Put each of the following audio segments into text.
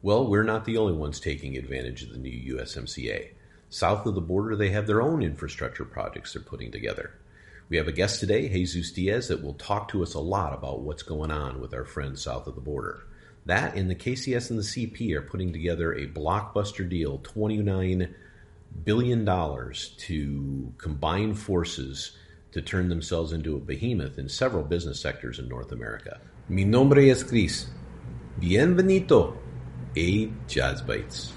Well, we're not the only ones taking advantage of the new USMCA. South of the border, they have their own infrastructure projects they're putting together. We have a guest today, Jesus Diaz, that will talk to us a lot about what's going on with our friends south of the border. That and the KCS and the CP are putting together a blockbuster deal, $29 billion to combine forces to turn themselves into a behemoth in several business sectors in North America. Mi nombre es Chris. Bienvenido a Jazz Bites.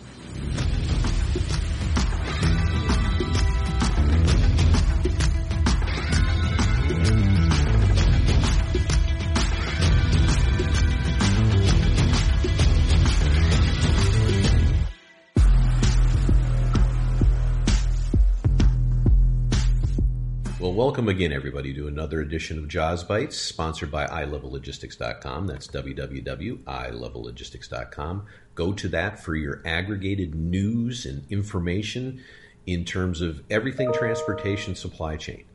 Welcome again, everybody, to another edition of Jaws Bites, sponsored by iLevelLogistics.com. That's www.iLevelLogistics.com. Go to that for your aggregated news and information in terms of everything transportation supply chain.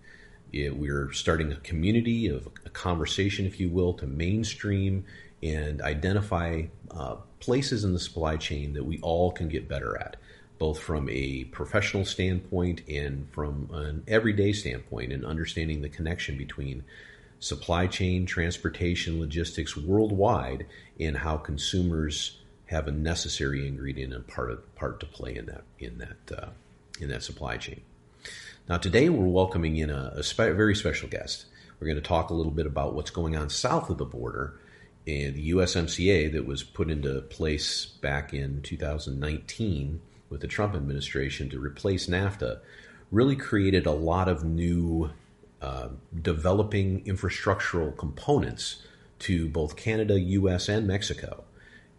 It, we're starting a community of a conversation, if you will, to mainstream and identify uh, places in the supply chain that we all can get better at both from a professional standpoint and from an everyday standpoint, and understanding the connection between supply chain, transportation, logistics worldwide, and how consumers have a necessary ingredient and part of, part to play in that in that uh, in that supply chain. Now, today we're welcoming in a, a spe- very special guest. We're going to talk a little bit about what's going on south of the border and the USMCA that was put into place back in 2019 with the Trump administration to replace NAFTA really created a lot of new uh, developing infrastructural components to both Canada, US, and Mexico.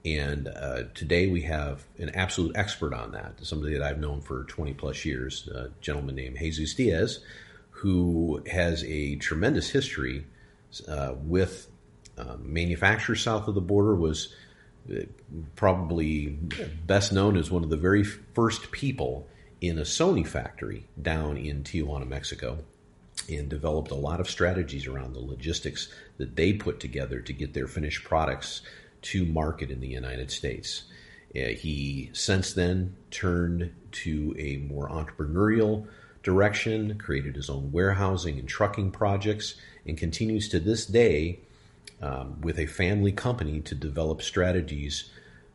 And uh, today we have an absolute expert on that, somebody that I've known for 20 plus years, a gentleman named Jesus Diaz, who has a tremendous history uh, with uh, manufacturers south of the border, was probably best known as one of the very first people in a Sony factory down in Tijuana, Mexico, and developed a lot of strategies around the logistics that they put together to get their finished products to market in the United States. Uh, he since then turned to a more entrepreneurial direction, created his own warehousing and trucking projects, and continues to this day um, with a family company to develop strategies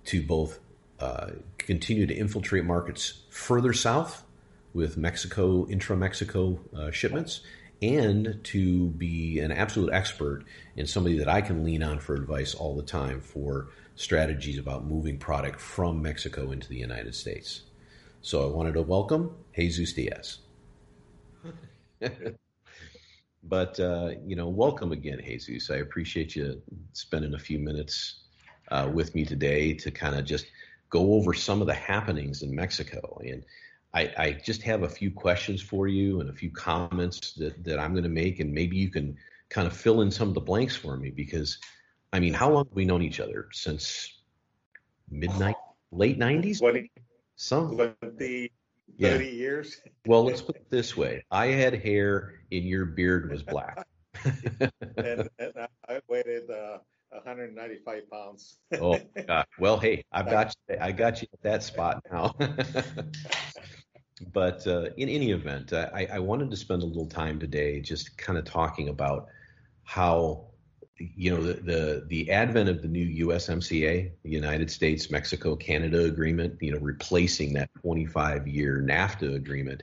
to both uh, continue to infiltrate markets further south with Mexico, intra Mexico uh, shipments, and to be an absolute expert and somebody that I can lean on for advice all the time for strategies about moving product from Mexico into the United States. So I wanted to welcome Jesus Diaz. But uh, you know, welcome again, Jesus. I appreciate you spending a few minutes uh, with me today to kind of just go over some of the happenings in Mexico. And I, I, just have a few questions for you and a few comments that, that I'm going to make, and maybe you can kind of fill in some of the blanks for me because, I mean, how long have we known each other since midnight, late '90s? 20, some 20 yeah. 30 years. Well, let's put it this way I had hair and your beard was black. and, and, I weighed uh, 195 pounds. oh, God. Well, hey, I've got you, I got you at that spot now. but uh, in any event, I, I wanted to spend a little time today just kind of talking about how you know the, the the advent of the new USMCA, the United States Mexico Canada agreement, you know, replacing that 25 year NAFTA agreement.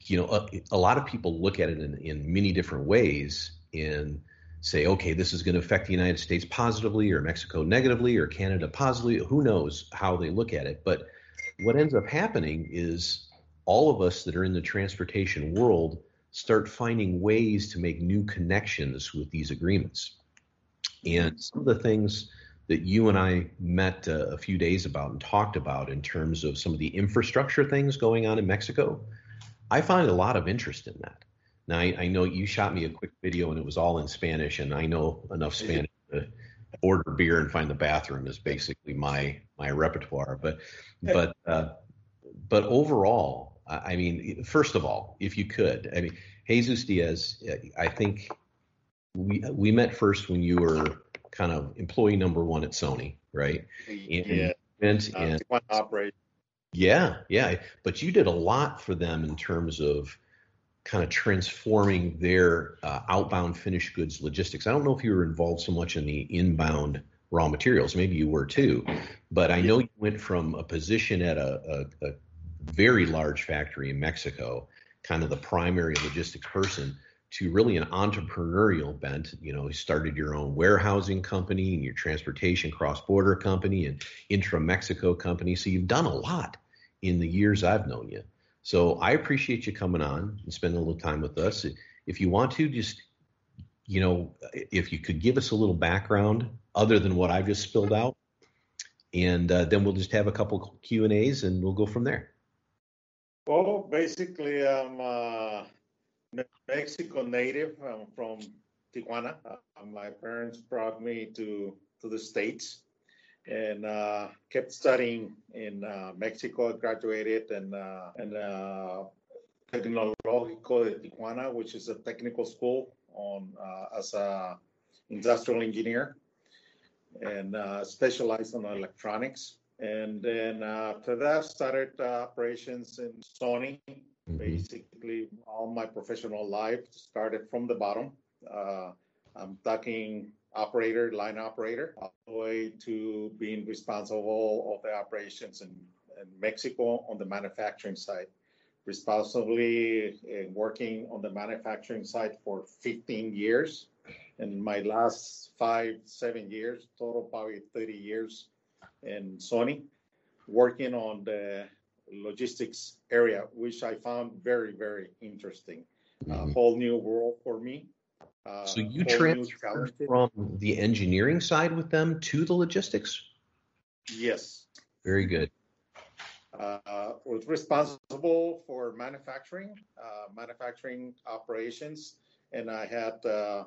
You know, a, a, lot of people look at it in, in many different ways and say, okay, this is going to affect the United States positively or Mexico negatively or Canada positively. Who knows how they look at it? But what ends up happening is all of us that are in the transportation world start finding ways to make new connections with these agreements. And some of the things that you and I met uh, a few days about and talked about in terms of some of the infrastructure things going on in Mexico, I find a lot of interest in that. Now, I, I know you shot me a quick video and it was all in Spanish, and I know enough Spanish to order beer and find the bathroom is basically my my repertoire. But but uh, but overall, I mean, first of all, if you could, I mean, Jesus Diaz, I think we we met first when you were kind of employee number one at Sony, right? yeah. And, Uh, and Tijuana operation. yeah, yeah. But you did a lot for them in terms of kind of transforming their uh, outbound finished goods logistics. I don't know if you were involved so much in the inbound raw materials. Maybe you were too. But I know you went from a position at a, a, a very large factory in Mexico, kind of the primary logistics person, to really an entrepreneurial bent. You know, you started your own warehousing company and your transportation cross border company and intra Mexico company. So you've done a lot in the years I've known you. So I appreciate you coming on and spending a little time with us. If you want to, just you know, if you could give us a little background other than what I've just spilled out, and uh, then we'll just have a couple Q and A's and we'll go from there. Well, basically, I'm a Mexico native. I'm from Tijuana. Uh, my parents brought me to to the states and uh, kept studying in uh, Mexico. I graduated and uh, and uh, Tecnológico de Tijuana, which is a technical school on uh, as a industrial engineer, and uh, specialized on electronics. And then after that, started uh, operations in Sony. Mhm. Basically, all my professional life started from the bottom. Uh, I'm talking operator, line operator, all the way to being responsible of the operations in, in Mexico on the manufacturing side. Responsibly uh, working on the manufacturing side for 15 years. And my last five, seven years, total probably 30 years in Sony, working on the logistics area, which I found very, very interesting. A Mhm. whole new world for me. Uh, So you transferred from the engineering side with them to the logistics. Yes. Very good. Uh, was responsible for manufacturing, uh, manufacturing operations, and I had uh,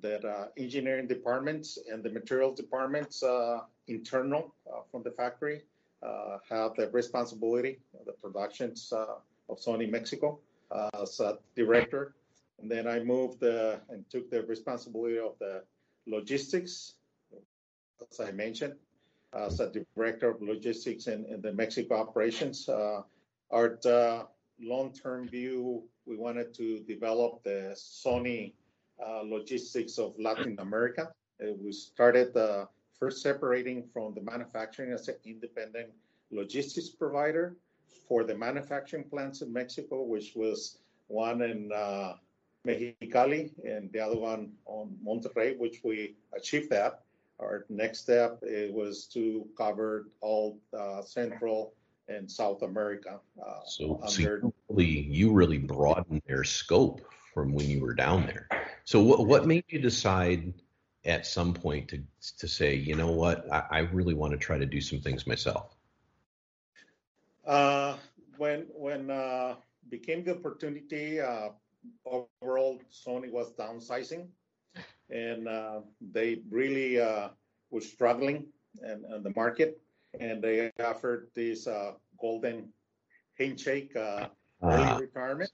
that uh, engineering departments and the materials departments uh, internal uh, from the factory uh, have the responsibility of the productions uh, of Sony Mexico uh, as a director. And then I moved and took the responsibility of the logistics, as I mentioned, as a director of logistics in, in the Mexico operations. Our long-term view, we wanted to develop the Sony logistics of Latin America. Uh, we started uh, first separating from the manufacturing as an independent logistics provider for the manufacturing plants in Mexico, which was one in uh, Mexicali and the other one on Monterrey, which we achieved that. Our next step it was to cover all uh, Central and South America. Uh, So, so you really, you really broadened their scope from when you were down there. So, what what made you decide at some point to to say, you know what, I, I really want to try to do some things myself? uh, when when uh, became the opportunity, uh, overall Sony was downsizing, and uh, they really uh, were struggling in, in the market, and they offered this uh, golden handshake uh, early Uh, retirement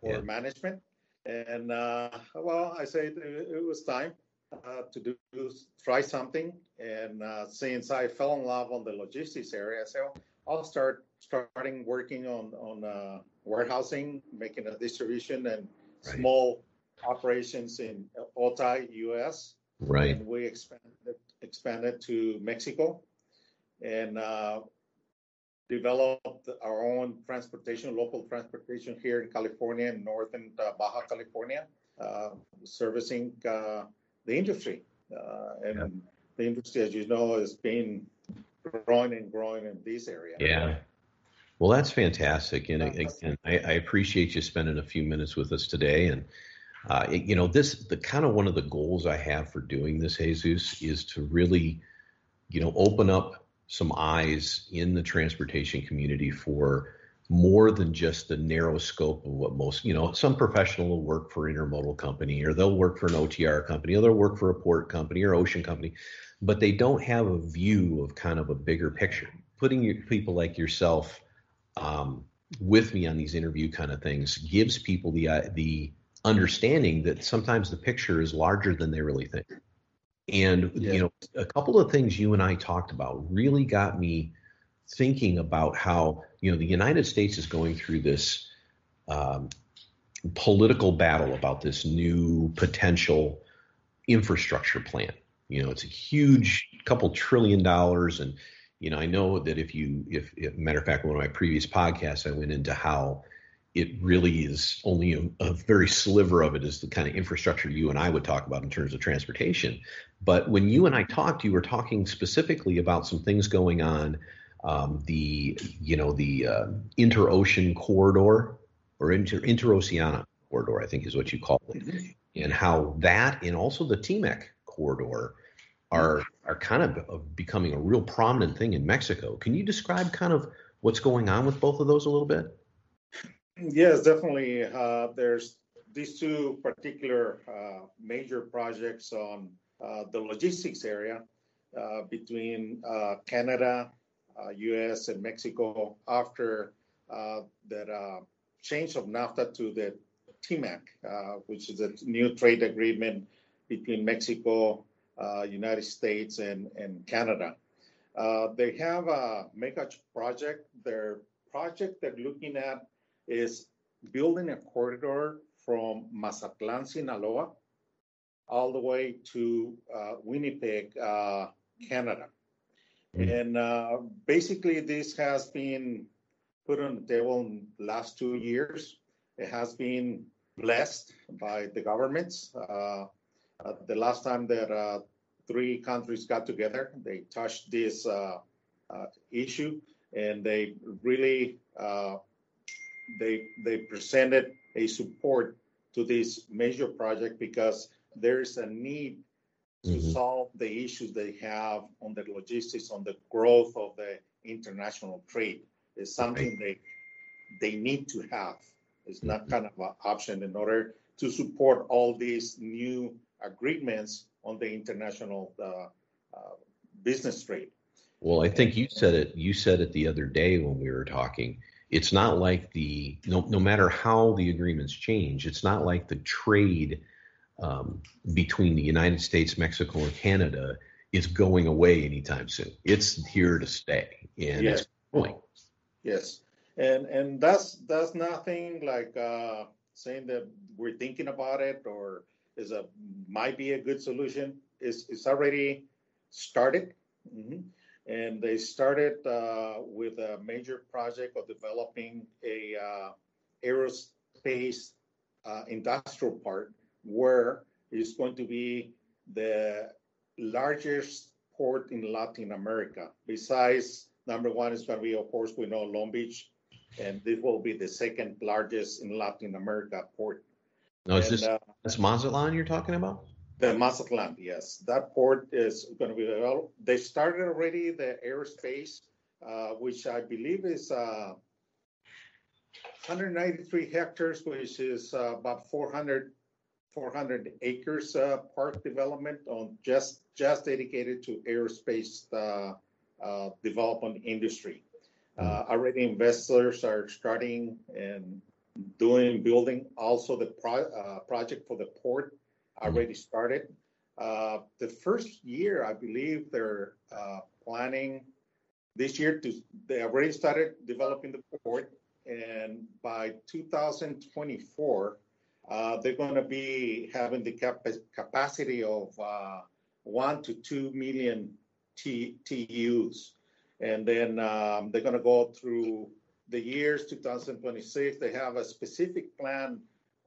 for yeah. management. And uh, well, I said it, was time uh, to do try something. And uh, since I fell in love on the logistics area, I said I'll start starting working on on uh, warehousing, making a distribution and Right. small operations in Otay, U.S. right. And we expanded expanded to Mexico, and uh, developed our own transportation, local transportation here in California, in northern uh, Baja California, uh, servicing uh, the industry. Uh, and Yeah. the industry, as you know, has been growing and growing in this area. Yeah. Well, that's fantastic, and again, I, I appreciate you spending a few minutes with us today. And uh, it- you know, this the kind of one of the goals I have for doing this, Jesus, is to really, you know, open up some eyes in the transportation community for more than just the narrow scope of what most, you know, some professional will work for intermodal company, or they'll work for an OTR company, or they'll work for a port company or ocean company, but they don't have a view of kind of a bigger picture. Putting your, people like yourself um, with me on these interview kind of things gives people the uh, the understanding that sometimes the picture is larger than they really think. And yeah. you know, a couple of things you and I talked about really got me thinking about how you know the United States is going through this um, political battle about this new potential infrastructure plan. You know, it's a huge couple trillion dollars, and you know, I know that if you, if, if matter of fact, one of my previous podcasts, I went into how it really is only a, a, very sliver of it is the kind of infrastructure you and I would talk about in terms of transportation. But when you and I talked, you were talking specifically about some things going on, um, the you know the uh, interocean corridor or inter interoceana corridor, I think is what you call it, and how that and also the TMEC corridor are are kind of becoming a real prominent thing in Mexico. Can you describe kind of what's going on with both of those a little bit? Yes, definitely. Uh, there's these two particular uh, major projects on uh, the logistics area uh, between uh, Canada, U.S., uh, and Mexico after that change of NAFTA to the TMEC, which is a new trade agreement between Mexico, United States, and, and Canada. they have a mega project. Their project they're looking at is building a corridor from Mazatlan, Sinaloa, all the way to uh, Winnipeg, uh, Canada. Mm-hmm. And uh, basically, this has been put on the table in the last two years. It has been blessed by the governments. Uh, uh, the last time that uh, three countries got together, they touched this issue and they really they they presented a support to this major project because there is a need to mm-hmm. solve the issues they have on the logistics, on the growth of the international trade. It's something they they need to have. It's not mm-hmm. kind of an option in order to support all these new agreements on the international uh, uh, business trade. Well, I think you said it. You said it the other day when we were talking it's not like the no, no matter how the agreements change it's not like the trade um, between the united states mexico and canada is going away anytime soon. It's here to stay and yes. it's going yes. And and that's that's nothing like uh, saying that we're thinking about it or is a might be a good solution. It's, it's already started. Mm-hmm and they started uh, with a major project of developing a uh, aerospace uh, industrial park where it's going to be the largest port in Latin America. Besides, number one is going to be, of course, we know Long Beach, and this will be the second largest in Latin America port. No, is and, this uh, this Mazatlan you're talking about? The Mazatlan, yes. That port is going to be developed. They started already the airspace, uh, which I believe is uh, 193 hectares, which is uh, about 400, 400 acres uh, park development on just just dedicated to airspace uh, uh, development industry. Hmm. already investors are starting and doing building also the pro- project for the port already started. Uh, the first year, I believe they're uh, planning this year to, they already started developing the port. And by 2024, uh, they're going to be having the cap- capacity of uh, one to two million T- TUs. And then um, they're going to go through the years 2026. They have a specific plan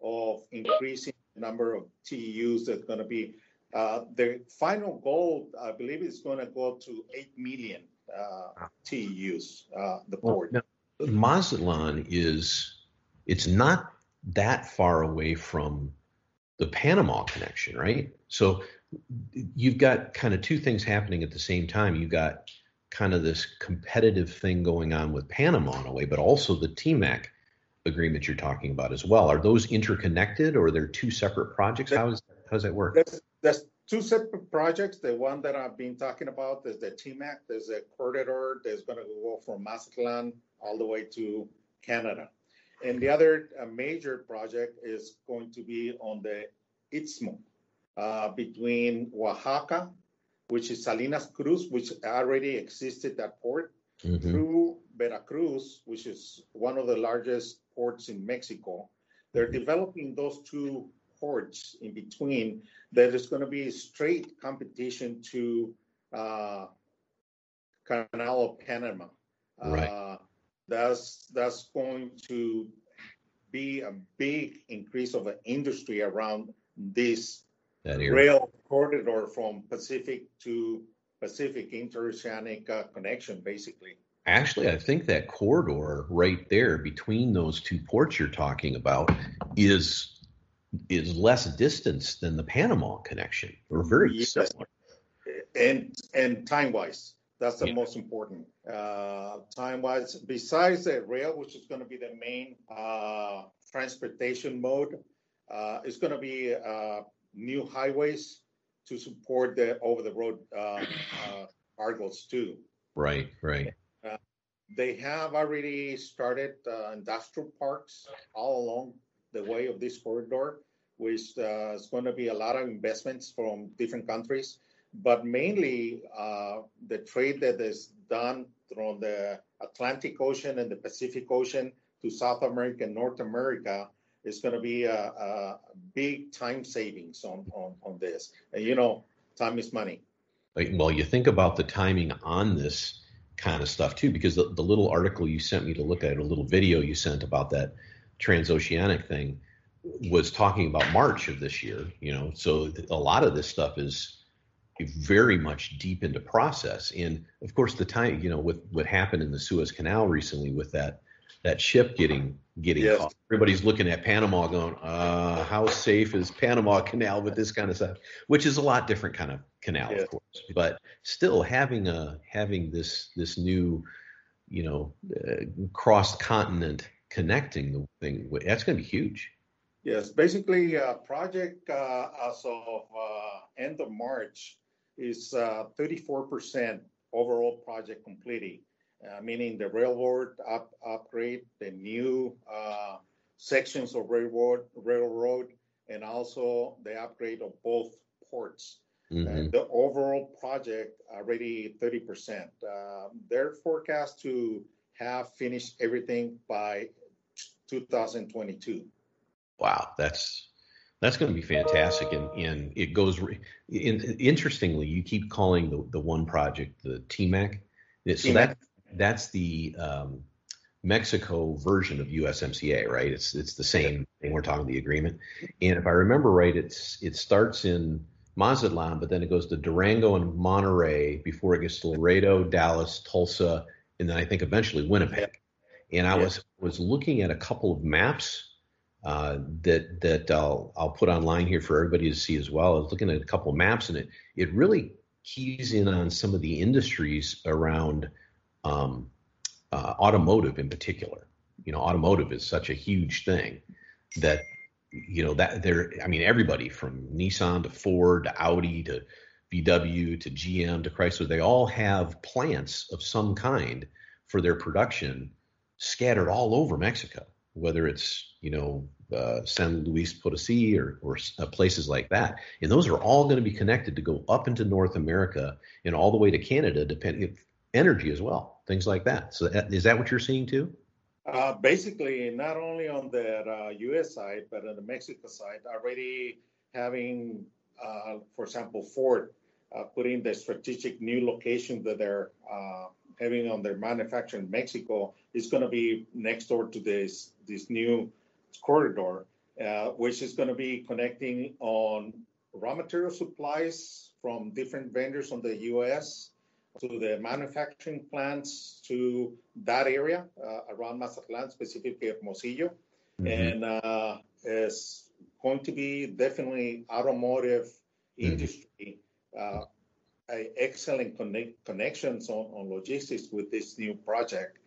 of increasing the number of TEUs that's going to be. Uh, the final goal, I believe, is going to go to 8 million uh, TEUs, uh, the port. Well, now, Mazatlan is, it's not that far away from the Panama connection, right? So you've got kind of two things happening at the same time. You've got kind of this competitive thing going on with Panama in a way, but also the TMEC agreement you're talking about as well. Are those interconnected or are there two separate projects? How, is, how does that work? There's, there's two separate projects. The one that I've been talking about is the TMEC. There's a corridor that's going to go from Mazatlan all the way to Canada. And the other major project is going to be on the Istmo. uh, between Oaxaca, which is Salinas Cruz, which already existed at port, mm-hmm. through Veracruz, which is one of the largest ports in Mexico. They're developing those two ports in between that is going to be straight competition to uh, Canal of Panama. Right. Uh, that's that's going to be a big increase of an industry around this rail corridor from Pacific to Pacific interoceanic uh, connection, basically. Actually, I think that corridor right there between those two ports you're talking about is is less distance than the Panama connection, or very yes. similar. And and time wise, that's the yeah. most important. Uh, time wise, besides the rail, which is going to be the main uh, transportation mode, uh, it's going to be uh, new highways to support the over the road uh, uh, cargoes too. Right, right. They have already started industrial parks all along the way of this corridor, which uh, is going to be a lot of investments from different countries, but mainly uh, the trade that is done from the Atlantic Ocean and the Pacific Ocean to South America and North America is going to be a, a big time savings on, on, on this. And you know, time is money. Well, you think about the timing on this kind of stuff too, because the, the little article you sent me to look at, a little video you sent about that transoceanic thing was talking about March of this year, you know, so a lot of this stuff is very much deep into process. And of course, the time, you know, with what happened in the Suez Canal recently with that that ship getting getting yes. caught, everybody's looking at Panama, going, uh, "How safe is Panama Canal with this kind of stuff?" Which is a lot different kind of canal, yes. of course, but still having a having this this new, you know, uh, cross continent connecting the thing. That's going to be huge. Yes, basically, uh, project uh, as of uh, end of March is 34% uh, overall project completed, meaning the railroad up, upgrade, the new uh, sections of railroad, railroad, and also the upgrade of both ports. Mm-hmm. the overall project already 30%. they're forecast to have finished everything by 2022. Wow, that's that's going to be fantastic, and and it goes. In, interestingly, you keep calling the the one project the TMAC. So that that's the um, Mexico version of USMCA, right? It's it's the same thing. We're talking the agreement, and if I remember right, it's it starts in Mazatlan, but then it goes to Durango and Monterrey before it gets to Laredo, Dallas, Tulsa, and then I think eventually Winnipeg. And I yeah. was was looking at a couple of maps uh, that that I'll I'll put online here for everybody to see as well. I was looking at a couple of maps, and it it really keys in on some of the industries around um, uh, automotive in particular. You know, automotive is such a huge thing that you know that there. I mean, everybody from Nissan to Ford to Audi to VW to GM to Chrysler, they all have plants of some kind for their production scattered all over Mexico, whether it's you know uh, San Luis Potosi or, or uh, places like that, and those are all going to be connected to go up into North America and all the way to Canada, depending energy as well, things like that. So that, is that what you're seeing too? Uh, basically, not only on the U.S. Uh, side, but on the Mexico side, already having, uh, for example, Ford uh, putting the strategic new location that they're having on their manufacturing in Mexico is going to be next door to this this new corridor, uh, which is going to be connecting on raw material supplies from different vendors on the U.S. to the manufacturing plants to that area uh, around Mazatlan, specifically at Hermosillo, mm-hmm. and uh, it's going to be definitely automotive mm-hmm. industry. Uh, excellent connect, connections on, on logistics with this new project.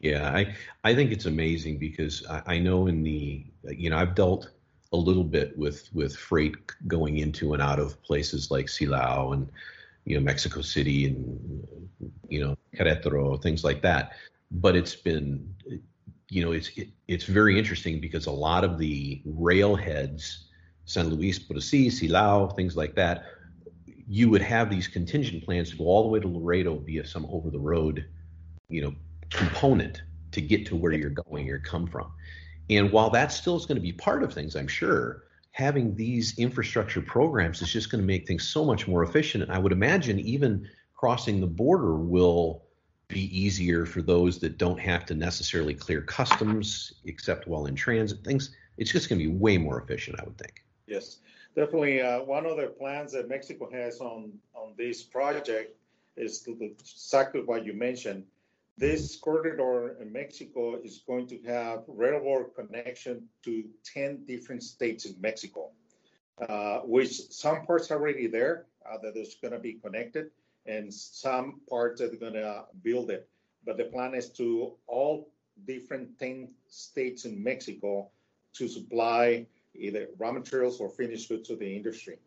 Yeah, I I think it's amazing because I, I know in the you know I've dealt a little bit with with freight going into and out of places like Silao and you know Mexico City and you know Querétaro things like that. But it's been you know it's it, it's very interesting because a lot of the railheads San Luis Potosí, Silao, things like that, you would have these contingent plans to go all the way to Laredo via some over the road, you know, component to get to where you're going or come from. And while that still is going to be part of things, I'm sure, having these infrastructure programs is just going to make things so much more efficient. And I would imagine even crossing the border will be easier for those that don't have to necessarily clear customs except while in transit. Things it's just going to be way more efficient, I would think. Yes, definitely. Uh, one of the plans that Mexico has on on this project is exactly what you mentioned. This corridor in Mexico is going to have railroad connection to 10 different states in Mexico, uh, which some parts are already there uh, that is going to be connected, and some parts are going to build it. But the plan is to all different 10 states in Mexico to supply either raw materials or finished goods to the industry.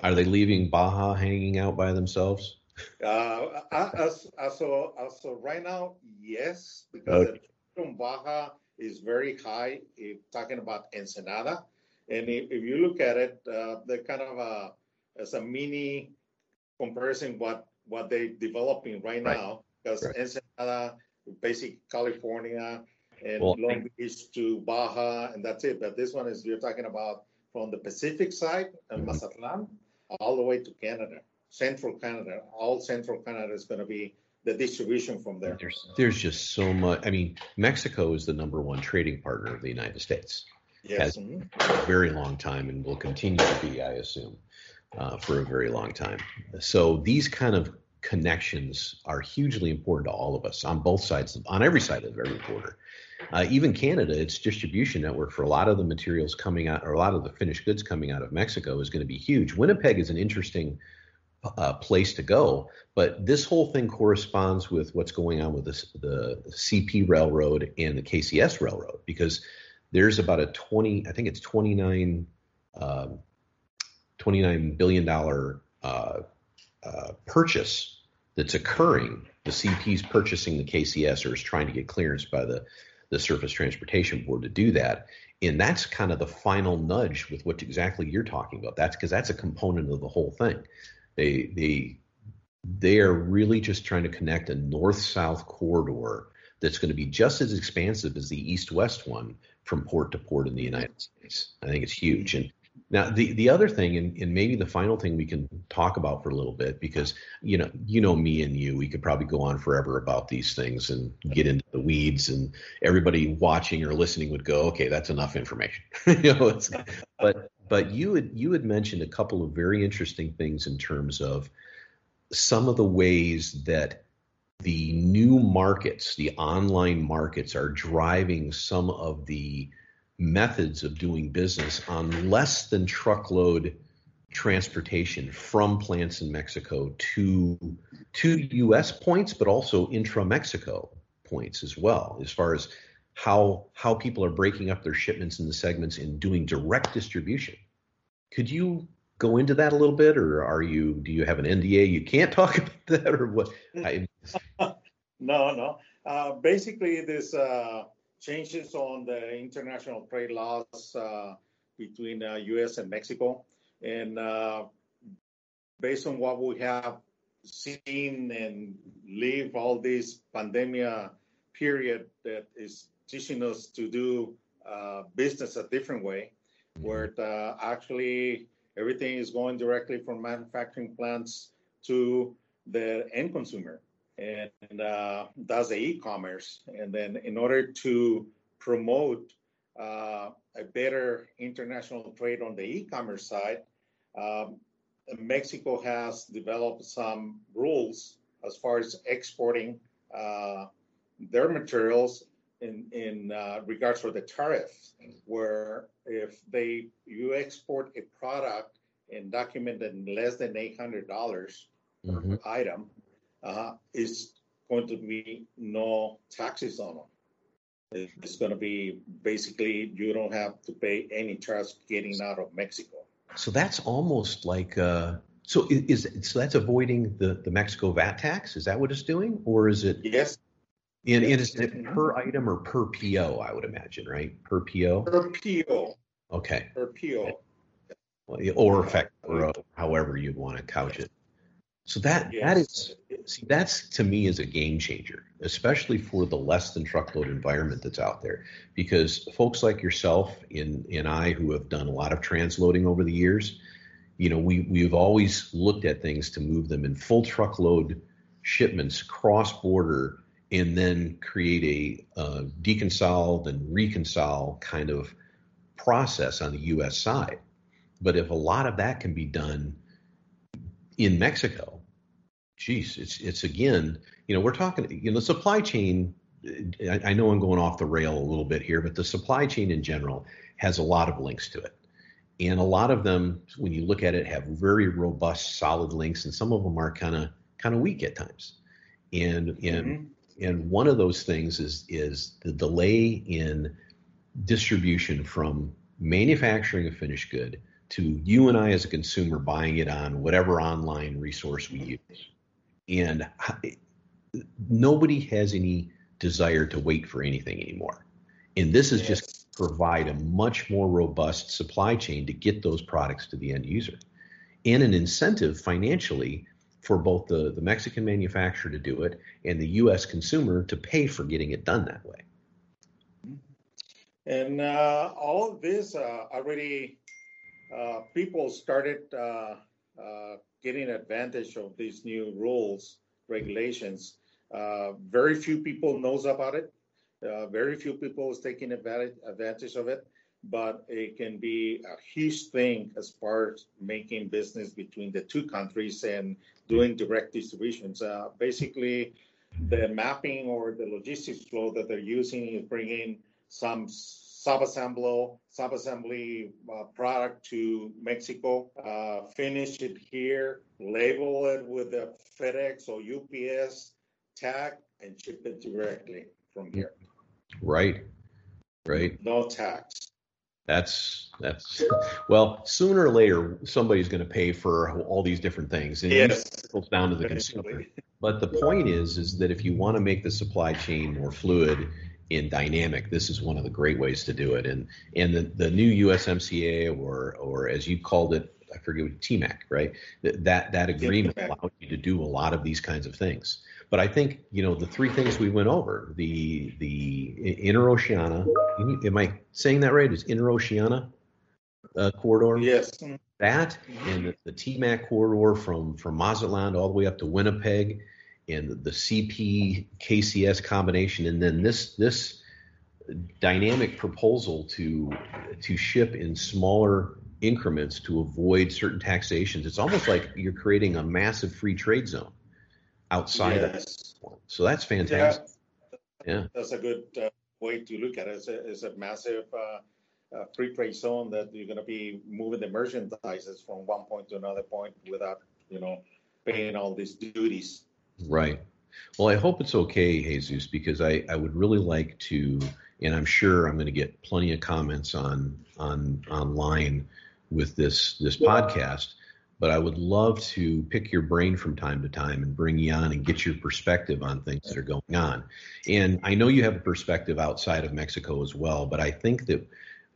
Are they leaving Baja hanging out by themselves? Uh, as, as, so, as so right now, yes, because okay. the Baja is very high. If talking about Ensenada, and if, if you look at it, uh, they're kind of a as a mini comparison what what they're developing right, right. now because right. Ensenada, basic California, and well, Long Beach to Baja, and that's it. But this one is you're talking about from the Pacific side and mm-hmm. Mazatlan all the way to Canada, central Canada. All central Canada is going to be the distribution from there. There's, there's just so much. I mean, Mexico is the number one trading partner of the United States. Yes. Has mm-hmm. a very long time and will continue to be, I assume, uh, for a very long time. So these kind of connections are hugely important to all of us on both sides, on every side of every border. Uh, even Canada, its distribution network for a lot of the materials coming out, or a lot of the finished goods coming out of Mexico, is going to be huge. Winnipeg is an interesting uh, place to go, but this whole thing corresponds with what's going on with the CP Railroad and the KCS Railroad because there's about a 20, I think it's 29, uh, 29 billion dollar uh, uh, purchase that's occurring. The CP's purchasing the KCS or is trying to get clearance by the the Surface Transportation Board to do that. And that's kind of the final nudge with what exactly you're talking about. That's because that's a component of the whole thing. They they they are really just trying to connect a north-south corridor that's going to be just as expansive as the east-west one from port to port in the United States. I think it's huge. And now, the, the other thing, and, and maybe the final thing we can talk about for a little bit, because you know, you know me and you, we could probably go on forever about these things and get into the weeds, and everybody watching or listening would go, okay, that's enough information. you know, but but you had you had mentioned a couple of very interesting things in terms of some of the ways that the new markets, the online markets, are driving some of the methods of doing business on less than truckload transportation from plants in Mexico to to US points but also intra Mexico points as well as far as how how people are breaking up their shipments in the segments and doing direct distribution. Could you go into that a little bit or are you do you have an NDA you can't talk about that or what? I, no, no. Uh, basically this uh, changes on the international trade laws uh, between uh, U.S. and Mexico, and uh, based on what we have seen and live all this pandemic period that is teaching us to do uh, business a different way, where uh, actually everything is going directly from manufacturing plants to the end consumer and uh, does the e-commerce. And then in order to promote uh, a better international trade on the e-commerce side, um, Mexico has developed some rules as far as exporting uh, their materials in in uh, regards for the tariffs, where if they you export a product and document in less than eight hundred dollars mm-hmm. per item, uh, is going to be no taxes on them. It's going to be basically you don't have to pay any charge getting out of Mexico. So that's almost like uh, so is, so that's avoiding the the Mexico VAT tax? Is that what it's doing, or is it? Yes. And, yes. is it per item or per PO? I would imagine, right? Per PO. Per PO. Okay. Per PO. or effect, or however you'd want to couch it. So that yes. that is see that's to me is a game changer, especially for the less than truckload environment that's out there. Because folks like yourself and, and I who have done a lot of transloading over the years, you know, we we've always looked at things to move them in full truckload shipments cross border and then create a uh, deconsol and reconsol kind of process on the US side. But if a lot of that can be done in Mexico, geez, it's it's again, you know, we're talking, you know, the supply chain. I, I know I'm going off the rail a little bit here, but the supply chain in general has a lot of links to it, and a lot of them, when you look at it, have very robust, solid links, and some of them are kind of kind of weak at times. And and mm-hmm. And one of those things is is the delay in distribution from manufacturing a finished good to you and I as a consumer buying it on whatever online resource we use. And nobody has any desire to wait for anything anymore. And this is yes. just provide a much more robust supply chain to get those products to the end user and an incentive financially for both the, the Mexican manufacturer to do it and the U.S. consumer to pay for getting it done that way. And uh, all of this uh, already uh, people started uh, uh, getting advantage of these new rules, regulations. Uh, very few people knows about it. very few people is taking advantage, advantage of it, but it can be a huge thing as far as making business between the two countries and doing direct distributions. basically, the mapping or the logistics flow that they're using is bringing some subassembly subassembly uh, product to Mexico, uh, finish it here, label it with a FedEx or UPS tag, and ship it directly from here. Right, right. No tax. That's that's well. Sooner or later, somebody's going to pay for all these different things, and yes. it goes down to the consumer. But the point is, is that if you want to make the supply chain more fluid and dynamic, this is one of the great ways to do it. And and the, the new USMCA or or as you called it, I forget what TMAC, right? That that agreement allows you to do a lot of these kinds of things. But I think you know the three things we went over the the Interoceana. Am I saying that right? Is Interoceana uh, corridor? Yes. That and the, the TMAC corridor from from Mazatlan all the way up to Winnipeg and the CP KCS combination, and then this this dynamic proposal to to ship in smaller increments to avoid certain taxations. It's almost like you're creating a massive free trade zone outside yes. of it. So that's fantastic. Yeah, yeah. that's a good uh, way to look at it. It's a, it's a massive uh, uh, free trade zone that you're going to be moving the merchandises from one point to another point without you know paying all these duties. Right. Well, I hope it's okay, Jesus, because I, I would really like to, and I'm sure I'm going to get plenty of comments on on online with this this podcast. But I would love to pick your brain from time to time and bring you on and get your perspective on things that are going on. And I know you have a perspective outside of Mexico as well, but I think that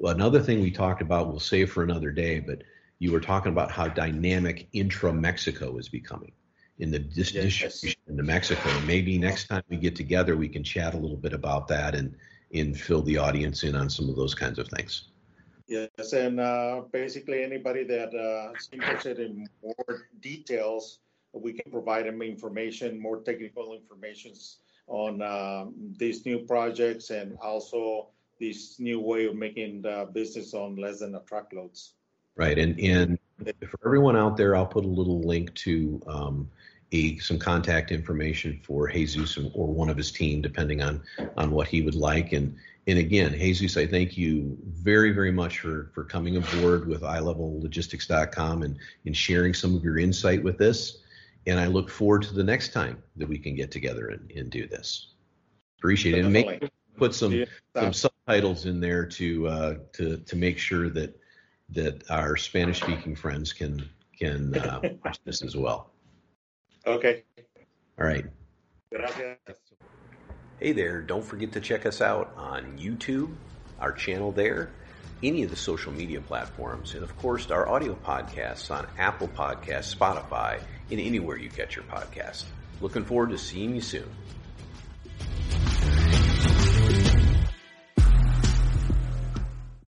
another thing we talked about, we'll save for another day, but you were talking about how dynamic intra Mexico is becoming in the dis- yes. distribution into Mexico. Maybe next time we get together, we can chat a little bit about that and and fill the audience in on some of those kinds of things. Yes, and uh, basically anybody that uh, is interested in more details, we can provide them information, more technical information on um, these new projects and also this new way of making business on less than a truckloads. Right, and and for everyone out there, I'll put a little link to um, a, some contact information for Jesus or one of his team, depending on on what he would like. And and again, Jesus, I thank you very very much for for coming aboard with iLevelLogistics.com and and sharing some of your insight with this. And I look forward to the next time that we can get together and, and do this. Appreciate it. And make put some yeah. some subtitles in there to uh, to to make sure that that our Spanish speaking friends can can uh, watch this as well. Okay. All right. Gracias. Hey there, don't forget to check us out on YouTube, our channel there. any of the social media platforms, and of course, our audio podcasts on Apple Podcasts, Spotify, and anywhere you catch your podcast. Looking forward to seeing you soon.